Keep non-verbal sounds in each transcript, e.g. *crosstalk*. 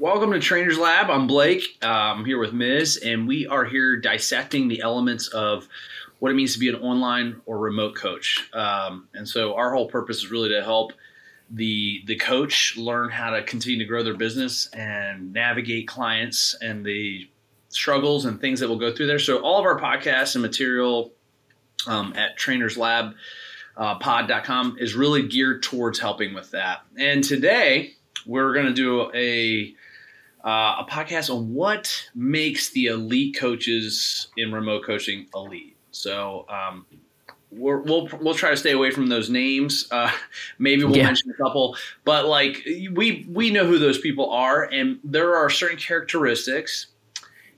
Welcome to Trainers Lab. I'm Blake. Uh, I'm here with Miz and we are here dissecting the elements of what it means to be an online or remote coach. Um, and so, our whole purpose is really to help the the coach learn how to continue to grow their business and navigate clients and the struggles and things that will go through there. So, all of our podcasts and material um, at Trainers Lab. Uh, pod.com is really geared towards helping with that. And today we're going to do a uh, a podcast on what makes the elite coaches in remote coaching elite. So um, we will we'll try to stay away from those names. Uh, *laughs* maybe we'll yeah. mention a couple, but like we we know who those people are, and there are certain characteristics,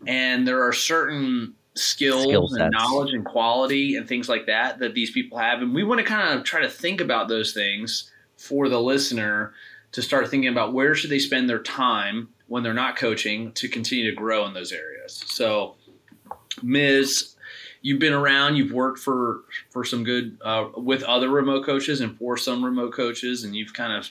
and there are certain skills Skill and knowledge and quality and things like that that these people have, and we want to kind of try to think about those things for the listener to start thinking about where should they spend their time when they're not coaching to continue to grow in those areas. So, Miz, you've been around, you've worked for for some good uh, with other remote coaches and for some remote coaches, and you've kind of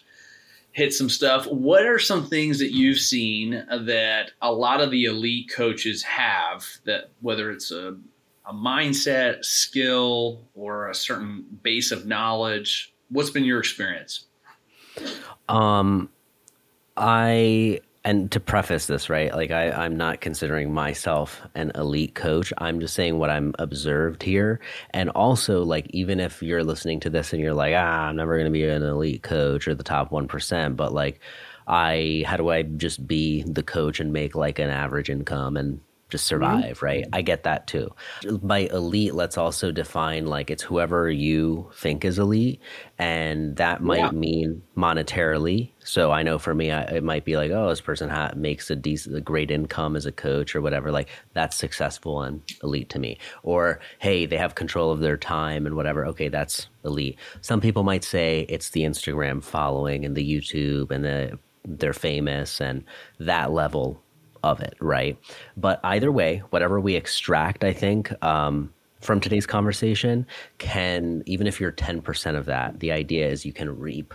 hit some stuff. What are some things that you've seen that a lot of the elite coaches have that whether it's a a mindset, skill, or a certain base of knowledge? What's been your experience? Um, I and to preface this, right? Like I, I'm not considering myself an elite coach. I'm just saying what I'm observed here. And also, like, even if you're listening to this and you're like, ah, I'm never going to be an elite coach or the top 1%, but like, I, how do I just be the coach and make like an average income and just mm-hmm. survive, mm-hmm. right? I get that too. By elite, let's also define like it's whoever you think is elite, and that might yeah. mean monetarily. So I know for me, I, it might be like, oh, this person ha- makes a decent, a great income as a coach or whatever. Like that's successful and elite to me. Or hey, they have control of their time and whatever. Okay, that's elite. Some people might say it's the Instagram following and the YouTube and the they're famous and that level of it, right? But either way, whatever we extract, I think, um, from today's conversation can, even if you're 10% of that, the idea is you can reap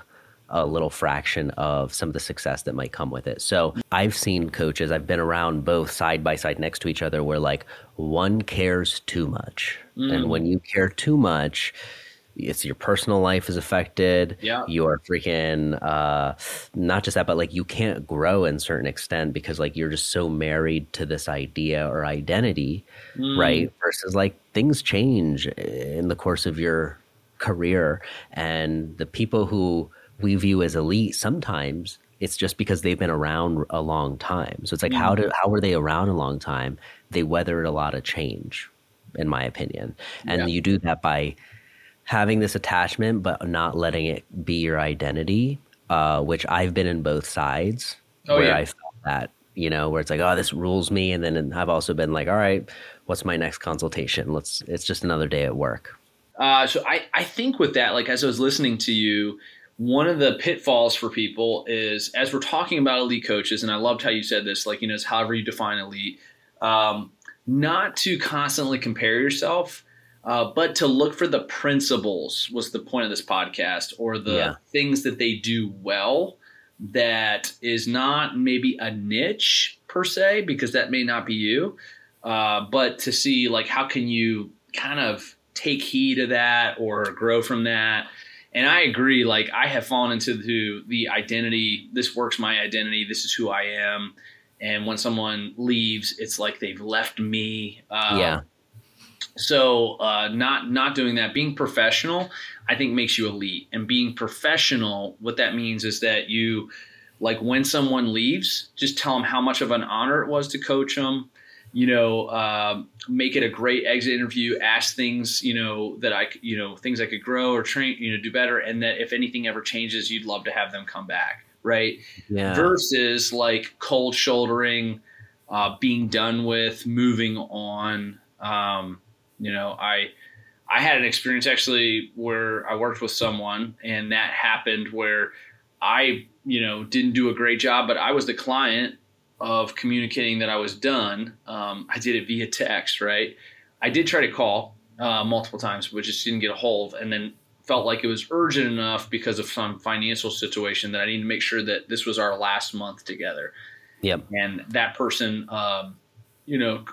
a little fraction of some of the success that might come with it. So I've seen coaches, I've been around both side by side next to each other where like one cares too much. Mm. And when you care too much, it's your personal life is affected. Yeah. You're freaking uh not just that, but like you can't grow in certain extent because like you're just so married to this idea or identity, mm. right? Versus like things change in the course of your career. And the people who we view as elite sometimes it's just because they've been around a long time. So it's like mm. how do how were they around a long time? They weathered a lot of change, in my opinion. And yeah. you do that by having this attachment but not letting it be your identity uh, which i've been in both sides oh, where yeah. i felt that you know where it's like oh this rules me and then i've also been like all right what's my next consultation let's it's just another day at work uh, so I, I think with that like as i was listening to you one of the pitfalls for people is as we're talking about elite coaches and i loved how you said this like you know it's however you define elite um, not to constantly compare yourself uh, but to look for the principles was the point of this podcast, or the yeah. things that they do well that is not maybe a niche per se, because that may not be you, uh, but to see like how can you kind of take heed of that or grow from that. And I agree. Like I have fallen into the, the identity. This works my identity. This is who I am. And when someone leaves, it's like they've left me. Uh, yeah so uh, not not doing that, being professional, I think makes you elite. And being professional, what that means is that you, like when someone leaves, just tell them how much of an honor it was to coach them. You know, uh, make it a great exit interview. Ask things, you know, that I, you know, things I could grow or train, you know, do better. And that if anything ever changes, you'd love to have them come back, right? Yeah. Versus like cold shouldering, uh, being done with, moving on. Um, you know, I I had an experience actually where I worked with someone and that happened where I, you know, didn't do a great job, but I was the client of communicating that I was done. Um, I did it via text, right? I did try to call uh, multiple times, but just didn't get a hold. And then felt like it was urgent enough because of some financial situation that I needed to make sure that this was our last month together. Yep. And that person, um, you know,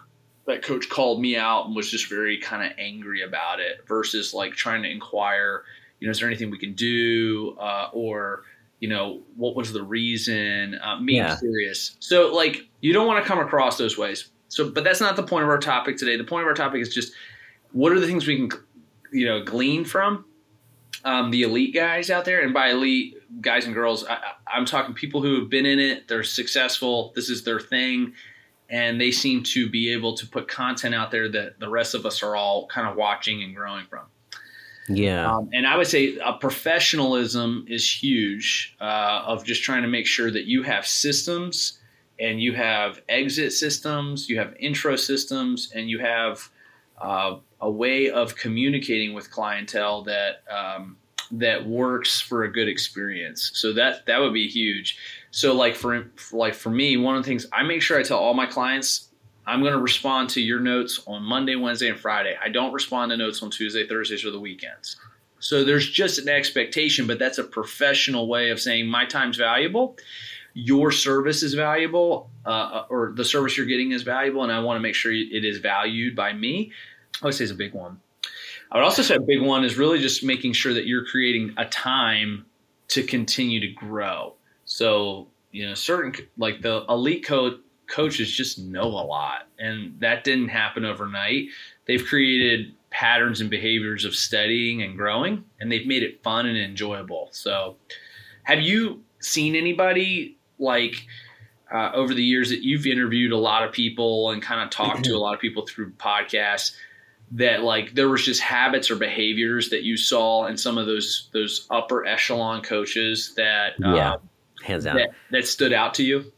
that coach called me out and was just very kind of angry about it versus like trying to inquire, you know, is there anything we can do? Uh, or, you know, what was the reason? Uh, me yeah. curious. So like, you don't want to come across those ways. So, but that's not the point of our topic today. The point of our topic is just what are the things we can, you know, glean from um, the elite guys out there. And by elite guys and girls, I, I'm talking people who have been in it. They're successful. This is their thing and they seem to be able to put content out there that the rest of us are all kind of watching and growing from. Yeah, um, and I would say a professionalism is huge uh, of just trying to make sure that you have systems and you have exit systems, you have intro systems, and you have uh, a way of communicating with clientele that um, that works for a good experience. So that that would be huge. So like for like for me, one of the things I make sure I tell all my clients, I'm going to respond to your notes on Monday, Wednesday, and Friday. I don't respond to notes on Tuesday, Thursdays, or the weekends. So there's just an expectation, but that's a professional way of saying my time's valuable, your service is valuable, uh, or the service you're getting is valuable, and I want to make sure it is valued by me. I would say it's a big one. I would also say a big one is really just making sure that you're creating a time to continue to grow. So, you know, certain like the elite co- coaches just know a lot, and that didn't happen overnight. They've created patterns and behaviors of studying and growing, and they've made it fun and enjoyable. So, have you seen anybody like uh, over the years that you've interviewed a lot of people and kind of talked to a lot of people through podcasts? That like there was just habits or behaviors that you saw in some of those those upper echelon coaches that yeah. Um, hands down that, that stood out to you?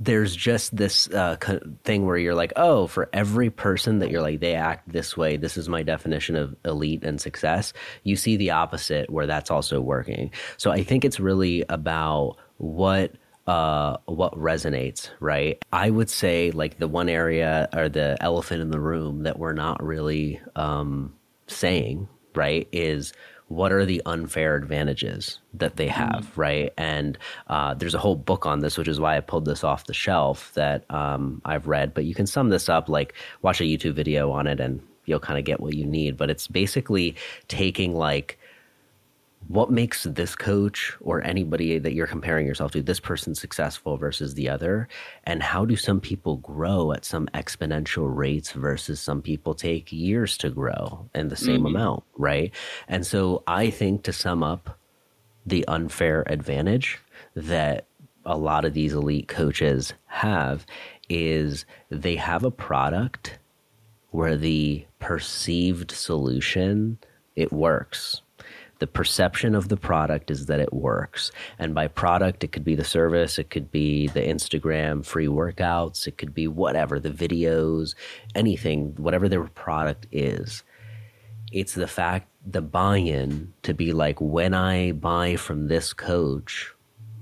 There's just this uh, thing where you're like, oh, for every person that you're like, they act this way. This is my definition of elite and success. You see the opposite where that's also working. So I think it's really about what uh, what resonates, right? I would say like the one area or the elephant in the room that we're not really um, saying, right, is what are the unfair advantages that they mm-hmm. have, mm-hmm. right? And uh, there's a whole book on this, which is why I pulled this off the shelf that um, I've read. But you can sum this up like watch a YouTube video on it, and you'll kind of get what you need. But it's basically taking like what makes this coach or anybody that you're comparing yourself to this person successful versus the other? And how do some people grow at some exponential rates versus some people take years to grow in the same mm-hmm. amount right? And so i think to sum up the unfair advantage that a lot of these elite coaches have is they have a product where the perceived solution it works the perception of the product is that it works. And by product, it could be the service, it could be the Instagram free workouts, it could be whatever, the videos, anything, whatever their product is. It's the fact, the buy in to be like, when I buy from this coach,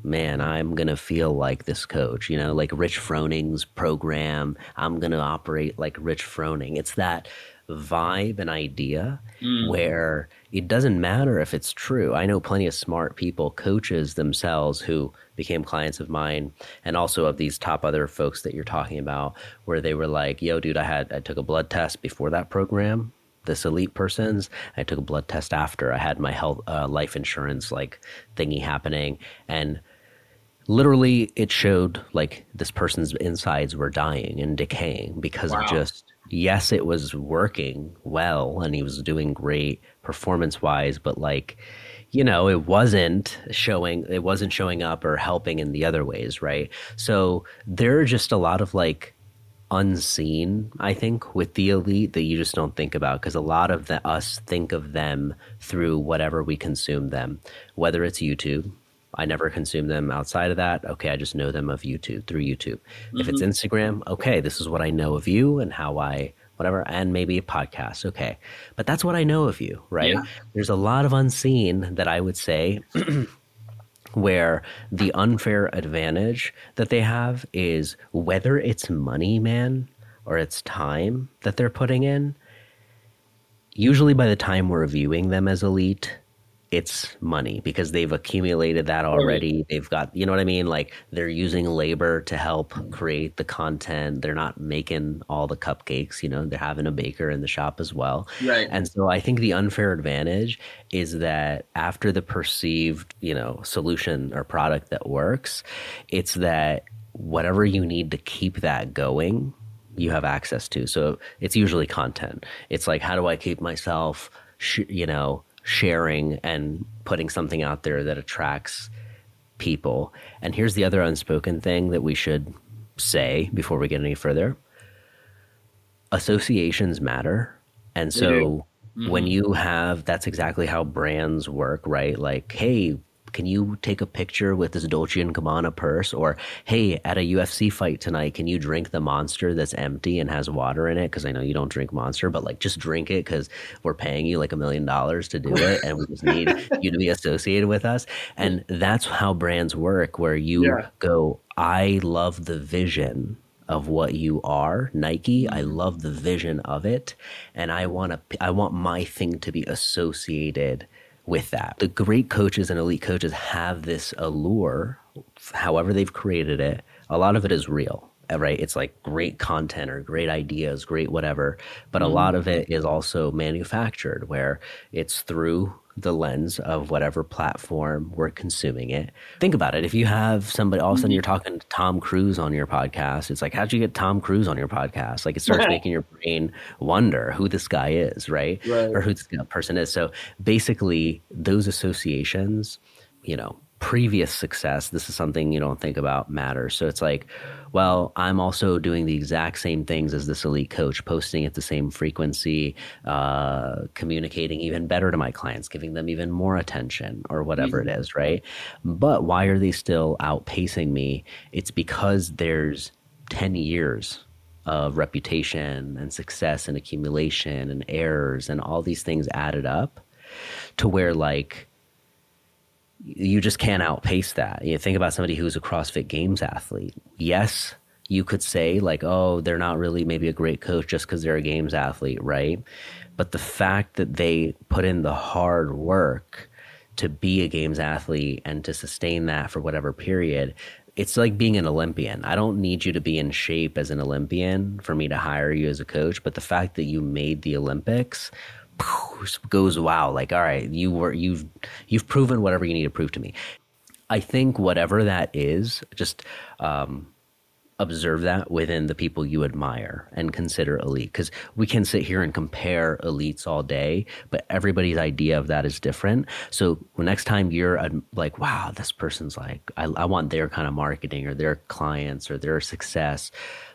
man, I'm going to feel like this coach, you know, like Rich Froning's program. I'm going to operate like Rich Froning. It's that vibe and idea mm. where it doesn't matter if it's true. I know plenty of smart people, coaches themselves who became clients of mine and also of these top other folks that you're talking about where they were like, "Yo dude, I had I took a blood test before that program." This elite person's. I took a blood test after. I had my health uh, life insurance like thingy happening and literally it showed like this person's insides were dying and decaying because wow. of just yes, it was working well and he was doing great performance wise, but like, you know, it wasn't showing, it wasn't showing up or helping in the other ways, right? So there are just a lot of like unseen, I think, with the elite that you just don't think about because a lot of the, us think of them through whatever we consume them, whether it's YouTube, I never consume them outside of that. Okay, I just know them of YouTube through YouTube. Mm-hmm. If it's mm-hmm. Instagram, okay, this is what I know of you and how I whatever, and maybe a podcast. Okay, but that's what I know of you, right? Yeah. There's a lot of unseen that I would say. *clears throat* where the unfair advantage that they have is whether it's money, man, or it's time that they're putting in. Usually, by the time we're viewing them as elite, it's money because they've accumulated that already. They've got, you know what I mean? Like they're using labor to help create the content. They're not making all the cupcakes, you know, they're having a baker in the shop as well. Right. And so I think the unfair advantage is that after the perceived, you know, solution or product that works, it's that whatever you need to keep that going, you have access to. So it's usually content. It's like, how do I keep myself, sh- you know, sharing and putting something out there that attracts people. And here's the other unspoken thing that we should say before we get any further associations matter. And so mm-hmm. when you have, that's exactly how brands work, right? Like, hey, can you take a picture with this Dolce and Gabbana purse? Or hey, at a UFC fight tonight, can you drink the Monster that's empty and has water in it? Because I know you don't drink Monster, but like just drink it because we're paying you like a million dollars to do it, and we just need *laughs* you to be associated with us. And that's how brands work, where you yeah. go, I love the vision of what you are nike i mm-hmm. love the vision of it and i want to i want my thing to be associated with that. The great coaches and elite coaches have this allure, however they've created it. A lot of it is real, right? It's like great content or great ideas, great whatever. But mm-hmm. a lot of it is also manufactured, where it's through the lens of whatever platform we're consuming it. Think about it. If you have somebody, all of a sudden you're talking to Tom Cruise on your podcast, it's like, how'd you get Tom Cruise on your podcast? Like it starts *laughs* making your brain wonder who this guy is, right? right. Or who this person is. So basically, those associations, you know, previous success, this is something you don't think about matters. So it's like, well, I'm also doing the exact same things as this elite coach, posting at the same frequency, uh, communicating even better to my clients, giving them even more attention or whatever mm-hmm. it is, right? But why are they still outpacing me? It's because there's 10 years of reputation and success and accumulation and errors and all these things added up to where like you just can't outpace that. You think about somebody who's a CrossFit Games athlete. Yes, you could say like, oh, they're not really maybe a great coach just because they're a games athlete, right? But the fact that they put in the hard work to be a games athlete and to sustain that for whatever period, it's like being an Olympian. I don't need you to be in shape as an Olympian for me to hire you as a coach, but the fact that you made the Olympics goes wow. Like all right you were you've you've proven whatever you need to prove to me. I think whatever that is just um, observe that within the people you admire and consider elite. Because we can sit here and compare elites all day but everybody's idea of that is different. So next time you're like wow this person's like I, I want their kind of marketing or their clients or their success.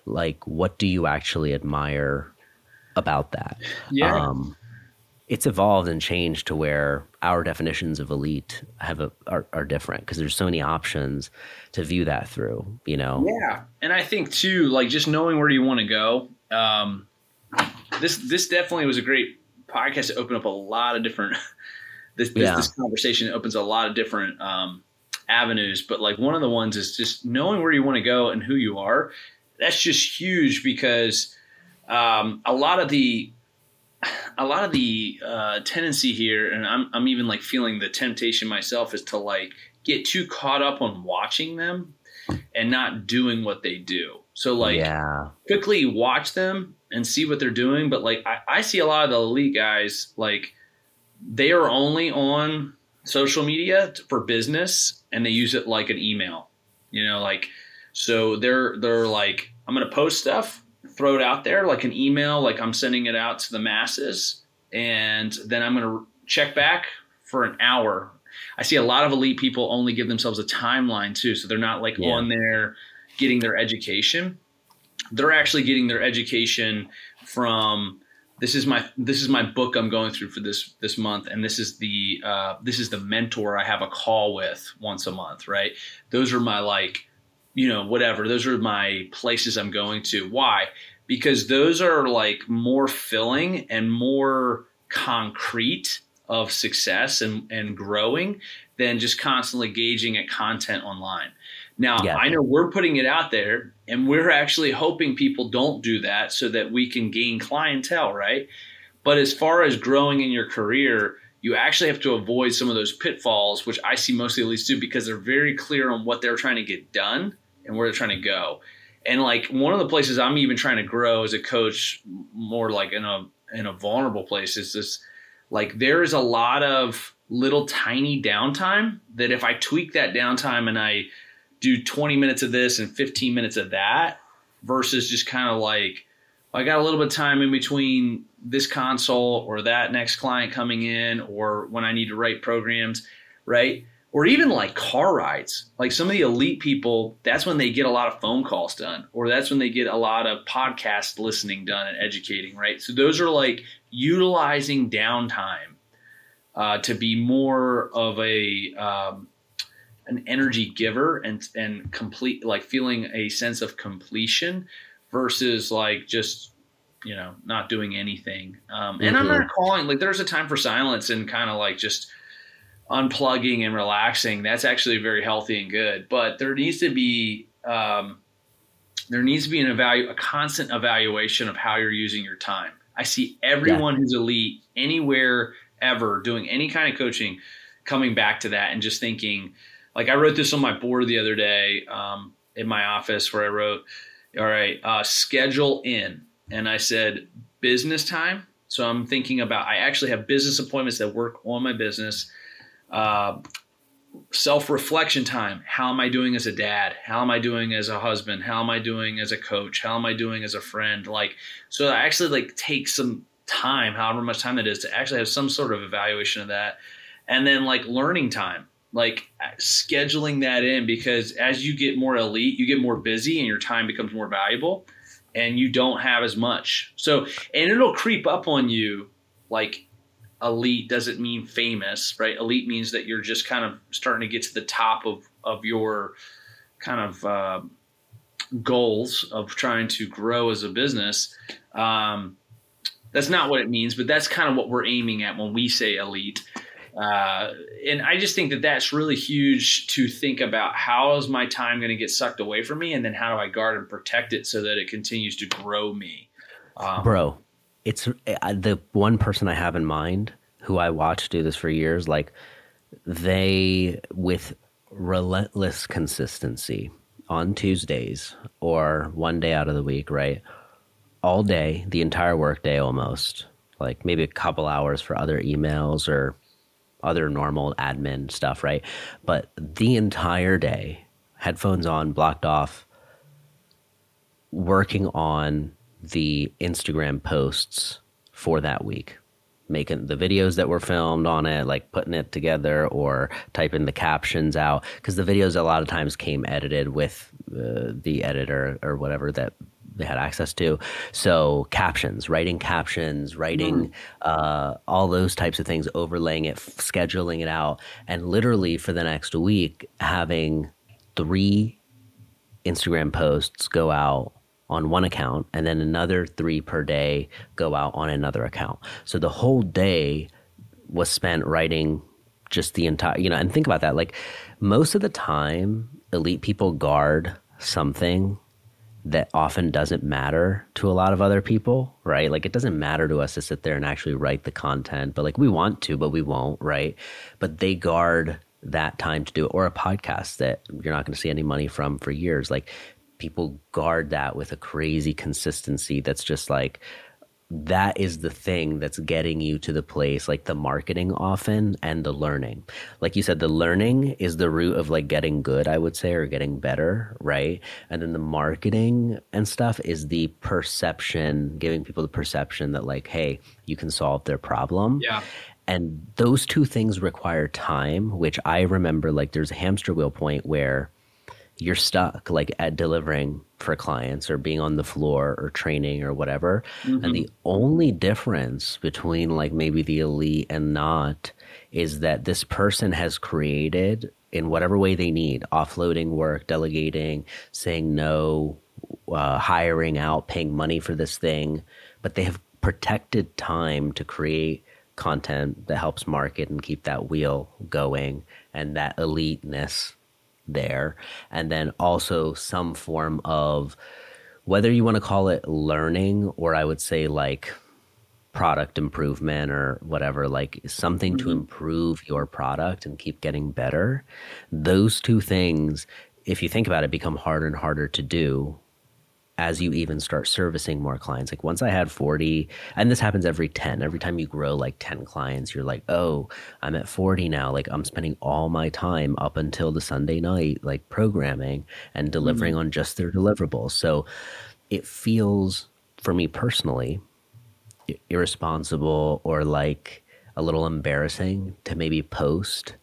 Like what do you actually admire about that? Yeah. Um, it's evolved and changed to where our definitions of elite have a, are, are different because there's so many options to view that through you know? Yeah. And i think too like just knowing where you want to go um, this this definitely was a great podcast to open up a lot of different *laughs* this this, yeah. this conversation opens a lot of different um, avenues but like one of the ones is just knowing where you want to go and who you are. That's just huge because um, a lot of the *sighs* a lot of the uh, tendency here, and I'm I'm even like feeling the temptation myself is to like get too caught up on watching them and not doing what they do. So like yeah. quickly watch them and see what they're doing. But like I, I see a lot of the elite guys like they are only on social media for business and they use it like an email. You know, like so they're they're like I'm gonna post stuff throw it out there like an email, like I'm sending it out to the masses, and then I'm going to check back for an hour. I see a lot of elite people only give themselves a timeline too, so they're not like yeah. on there getting their education. They're actually getting their education from this is my this is my book I'm going through for this this month, and this is the uh, this is the mentor I have a call with once a month. Right, those are my like you know, whatever. Those are my places I'm going to. Why? Because those are like more filling and more concrete of success and, and growing than just constantly gauging at content online. Now, yeah. I know we're putting it out there and we're actually hoping people don't do that so that we can gain clientele, right? But as far as growing in your career, you actually have to avoid some of those pitfalls, which I see most of the elites do because they're very clear on what they're trying to get done and where they're trying to go. And like one of the places I'm even trying to grow as a coach, more like in a in a vulnerable place, is this like there is a lot of little tiny downtime that if I tweak that downtime and I do 20 minutes of this and 15 minutes of that versus just kind of like I got a little bit of time in between this console or that next client coming in or when I need to write programs, right? Or even like car rides. Like some of the elite people, that's when they get a lot of phone calls done, or that's when they get a lot of podcast listening done and educating, right? So those are like utilizing downtime uh, to be more of a um, an energy giver and and complete like feeling a sense of completion versus like just you know not doing anything um, and mm-hmm. i'm not calling like there's a time for silence and kind of like just unplugging and relaxing that's actually very healthy and good but there needs to be um, there needs to be an evalu- a constant evaluation of how you're using your time i see everyone yeah. who's elite anywhere ever doing any kind of coaching coming back to that and just thinking like i wrote this on my board the other day um, in my office where i wrote all right, uh, schedule in. And I said, business time. So I'm thinking about, I actually have business appointments that work on my business. Uh, Self reflection time. How am I doing as a dad? How am I doing as a husband? How am I doing as a coach? How am I doing as a friend? Like, so I actually like take some time, however much time it is, to actually have some sort of evaluation of that. And then like learning time like scheduling that in because as you get more elite, you get more busy and your time becomes more valuable and you don't have as much. So, and it'll creep up on you like elite doesn't mean famous, right? Elite means that you're just kind of starting to get to the top of, of your kind of uh, goals of trying to grow as a business. Um, that's not what it means, but that's kind of what we're aiming at when we say elite. Uh, and I just think that that's really huge to think about how is my time going to get sucked away from me, and then how do I guard and protect it so that it continues to grow me. Um, Bro, it's the one person I have in mind who I watched do this for years. Like they, with relentless consistency on Tuesdays or one day out of the week, right? All day, the entire workday almost, like maybe a couple hours for other emails or other normal admin stuff, right? But the entire day, headphones on, blocked off, working on the Instagram posts for that week, making the videos that were filmed on it, like putting it together or typing the captions out. Because the videos a lot of times came edited with uh, the editor or whatever that they had access to. So captions, writing captions, writing mm. uh, all those types of things, overlaying it, scheduling it out, and literally for the next week having three Instagram posts go out on one account and then another three per day go out on another account. So the whole day was spent writing just the entire, you know, and think about that. Like most of the time, elite people guard something that often doesn't matter to a lot of other people, right? Like it doesn't matter to us to sit there and actually write the content, but like we want to, but we won't, right? But they guard that time to do it, or a podcast that you're not going to see any money from for years. Like people guard that with a crazy consistency that's just like, that is the thing that's getting you to the place like the marketing often and the learning. Like you said the learning is the root of like getting good i would say or getting better right? And then the marketing and stuff is the perception giving people the perception that like hey you can solve their problem. Yeah. And those two things require time which i remember like there's a hamster wheel point where you're stuck like at delivering for clients or being on the floor or training or whatever. Mm-hmm. And the only difference between like maybe the elite and not is that this person has created in whatever way they need offloading work, delegating, saying no, uh, hiring out, paying money for this thing, but they have protected time to create content that helps market and keep that wheel going and that eliteness there. And then also some form of whether you want to call it learning or I would say like product improvement or whatever, like something mm-hmm. to improve your product and keep getting better, those two things, if you think about it, become harder and harder to do as you even start servicing more clients. Like once I had 40, and this happens every 10, every time you grow like 10 clients, you're like, oh, I'm at 40 now. Like I'm spending all my time up until the Sunday night, like programming and delivering mm-hmm. on just their deliverables. So it feels for me personally irresponsible or like a little embarrassing to maybe post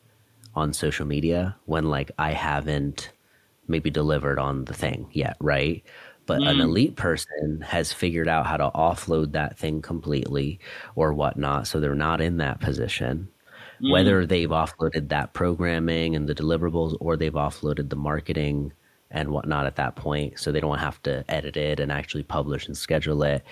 on social media when like I haven't maybe delivered on the thing yet, right? But mm. an elite person has figured out how to offload that thing completely or whatnot. So they're not in that position. Mm. Whether they've offloaded that programming and the deliverables or they've offloaded the marketing and whatnot at that point. So they don't have to edit it and actually publish and schedule it.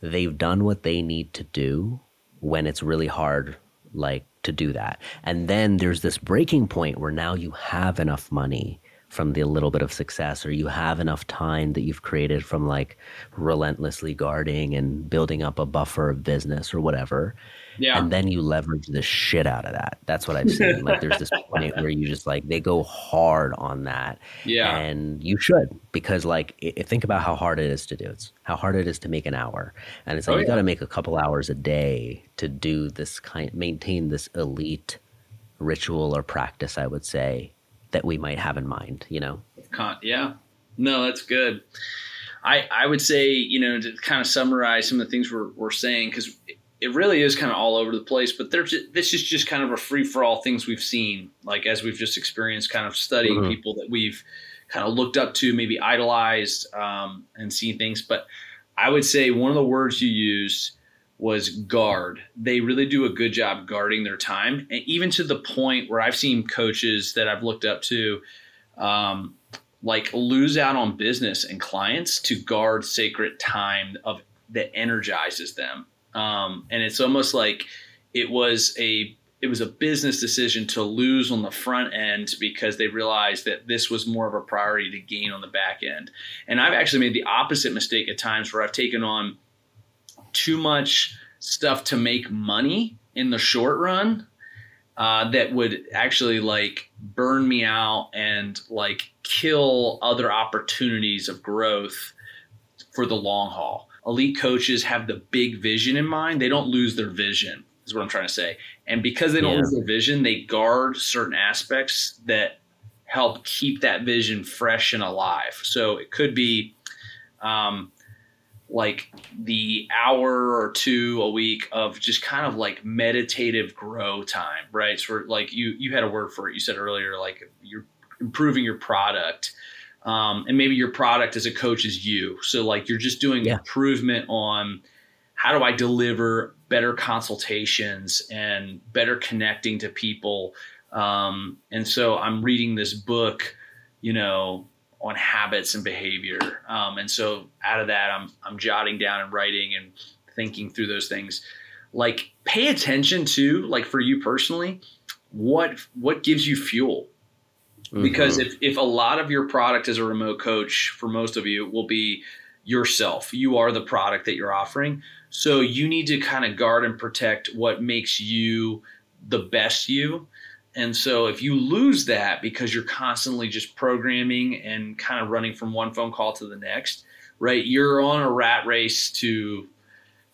They've done what they need to do when it's really hard, like to do that. And then there's this breaking point where now you have enough money from the little bit of success or you have enough time that you've created from like relentlessly guarding and building up a buffer of business or whatever yeah. and then you leverage the shit out of that. That's what i've seen. Like there's this point where you just like they go hard on that. Yeah. And you should because like it, think about how hard it is to do. It's how hard it is to make an hour. And it's like oh, you yeah. got to make a couple hours a day to do this kind maintain this elite ritual or practice i would say that we might have in mind, you know? Yeah. No, that's good. I, I would say, you know, to kind of summarize some of the things we're, we're saying, because it really is kind of all over the place, but there's this is just kind of a free for all things we've seen, like as we've just experienced, kind of studying mm-hmm. people that we've kind of looked up to, maybe idolized, um, and seen things. But I would say one of the words you used was guard. They really do a good job guarding their time, and even to the point where I've seen coaches that I've looked up to, um, like lose out on business and clients to guard sacred time of that energizes them. Um, and it's almost like it was a it was a business decision to lose on the front end because they realized that this was more of a priority to gain on the back end. And I've actually made the opposite mistake at times where I've taken on too much stuff to make money in the short run uh, that would actually like burn me out and like kill other opportunities of growth for the long haul. Elite coaches have the big vision in mind. They don't lose their vision, is what I'm trying to say. And because they don't yeah. lose their vision, they guard certain aspects that help keep that vision fresh and alive. So it could be um, like the hour or two a week of just kind of like meditative grow time, right? So like you you had a word for it. You said earlier, like you're improving your product. Um, and maybe your product as a coach is you. So like you're just doing yeah. improvement on how do I deliver better consultations and better connecting to people. Um, and so I'm reading this book, you know, on habits and behavior. Um, and so out of that, I'm I'm jotting down and writing and thinking through those things. Like pay attention to like for you personally, what what gives you fuel? Mm-hmm. Because if if a lot of your product as a remote coach for most of you will be yourself. You are the product that you're offering. So you need to kind of guard and protect what makes you the best you and so if you lose that because you're constantly just programming and kind of running from one phone call to the next, right? You're on a rat race to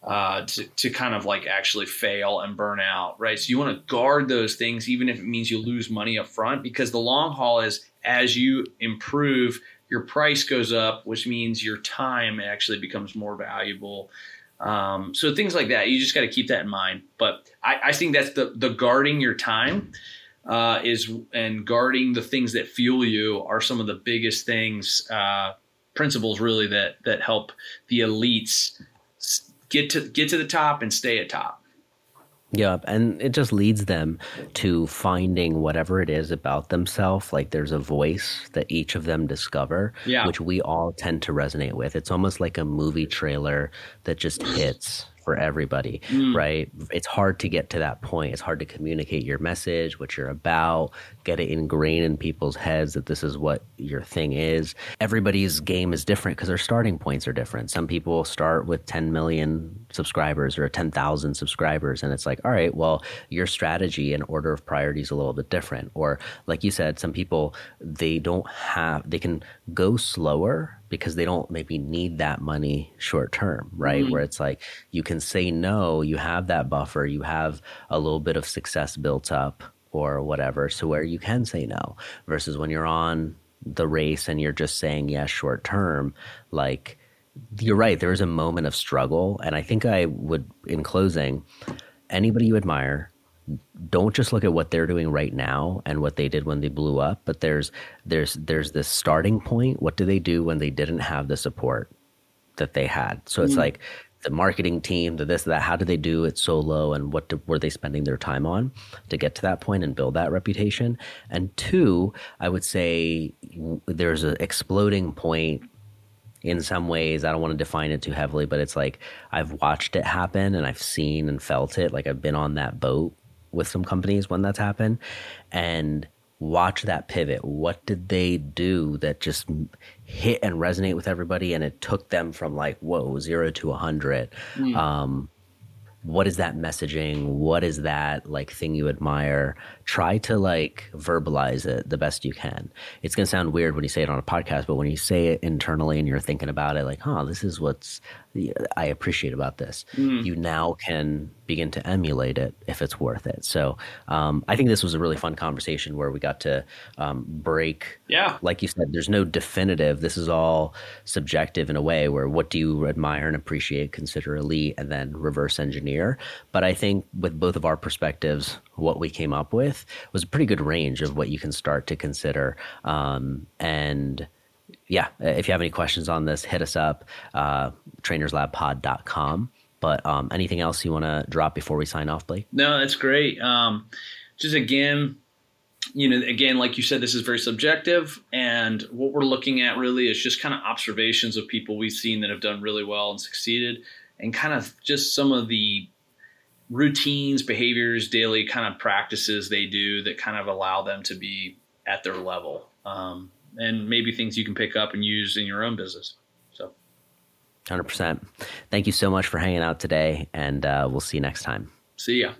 uh, to, to kind of like actually fail and burn out, right? So you want to guard those things, even if it means you lose money up front, because the long haul is as you improve, your price goes up, which means your time actually becomes more valuable. Um, so things like that, you just got to keep that in mind. But I, I think that's the the guarding your time uh, is and guarding the things that fuel you are some of the biggest things uh, principles really that that help the elites get to get to the top and stay at top. Yep, and it just leads them to finding whatever it is about themselves. Like there's a voice that each of them discover, yeah. which we all tend to resonate with. It's almost like a movie trailer that just hits for everybody, mm. right? It's hard to get to that point. It's hard to communicate your message, what you're about, get it ingrained in people's heads that this is what your thing is. Everybody's game is different because their starting points are different. Some people start with 10 million subscribers or 10,000 subscribers, and it's like, all right, well, your strategy and order of priority is a little bit different. Or, like you said, some people, they don't have, they can go slower because they don't maybe need that money short term, right? Mm-hmm. Where it's like you can say no, you have that buffer, you have a little bit of success built up or whatever, so where you can say no versus when you're on the race and you're just saying yes short term, like you're right, there is a moment of struggle. And I think I would, in closing, anybody you admire, don't just look at what they're doing right now and what they did when they blew up but there's there's there's this starting point what do they do when they didn't have the support that they had so it's mm-hmm. like the marketing team the this that how did they do it solo, and what were they spending their time on to get to that point and build that reputation and two i would say there's an exploding point in some ways. I don't want to define it too heavily, but it's like I've watched it happen and I've seen and felt it. Like I've been on that boat with some companies when that's happened and watch that pivot. What did they do that just hit and resonate with everybody? And it took them from like, whoa, zero to a hundred. Mm. Um, what is that messaging? What is that like thing you admire? Try to like verbalize it the best you can. It's going to sound weird when you say it on a podcast, but when you say it internally and you're thinking about it, like, huh, this is what's I appreciate about this. Mm. You now can begin to emulate it if it's worth it. So um, I think this was a really fun conversation where we got to um, break. Yeah, like you said, there's no definitive. This is all subjective in a way. Where what do you admire and appreciate, consider elite, and then reverse engineer. But I think with both of our perspectives, what we came up with was a pretty good range of what you can start to consider. Um, and yeah, if you have any questions on this, hit us up, uh, trainerslabpod.com. But um, anything else you want to drop before we sign off, Blake? No, that's great. Um, just again, you know, again, like you said, this is very subjective. And what we're looking at really is just kind of observations of people we've seen that have done really well and succeeded, and kind of just some of the routines, behaviors, daily kind of practices they do that kind of allow them to be at their level. Um, and maybe things you can pick up and use in your own business. So, 100%. Thank you so much for hanging out today, and uh, we'll see you next time. See ya.